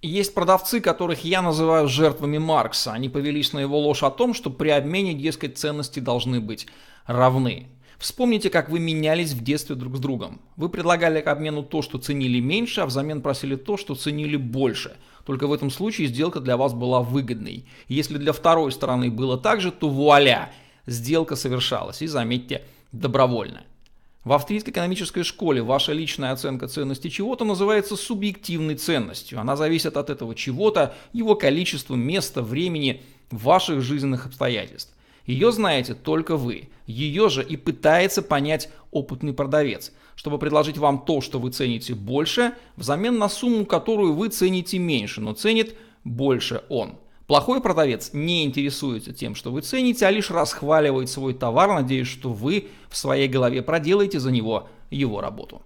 Есть продавцы, которых я называю жертвами Маркса. Они повелись на его ложь о том, что при обмене, дескать, ценности должны быть равны. Вспомните, как вы менялись в детстве друг с другом. Вы предлагали к обмену то, что ценили меньше, а взамен просили то, что ценили больше. Только в этом случае сделка для вас была выгодной. Если для второй стороны было так же, то вуаля, сделка совершалась. И заметьте, добровольно. В австрийской экономической школе ваша личная оценка ценности чего-то называется субъективной ценностью. Она зависит от этого чего-то, его количества, места, времени, ваших жизненных обстоятельств. Ее знаете только вы. Ее же и пытается понять опытный продавец, чтобы предложить вам то, что вы цените больше, взамен на сумму, которую вы цените меньше, но ценит больше он. Плохой продавец не интересуется тем, что вы цените, а лишь расхваливает свой товар, надеясь, что вы в своей голове проделаете за него его работу.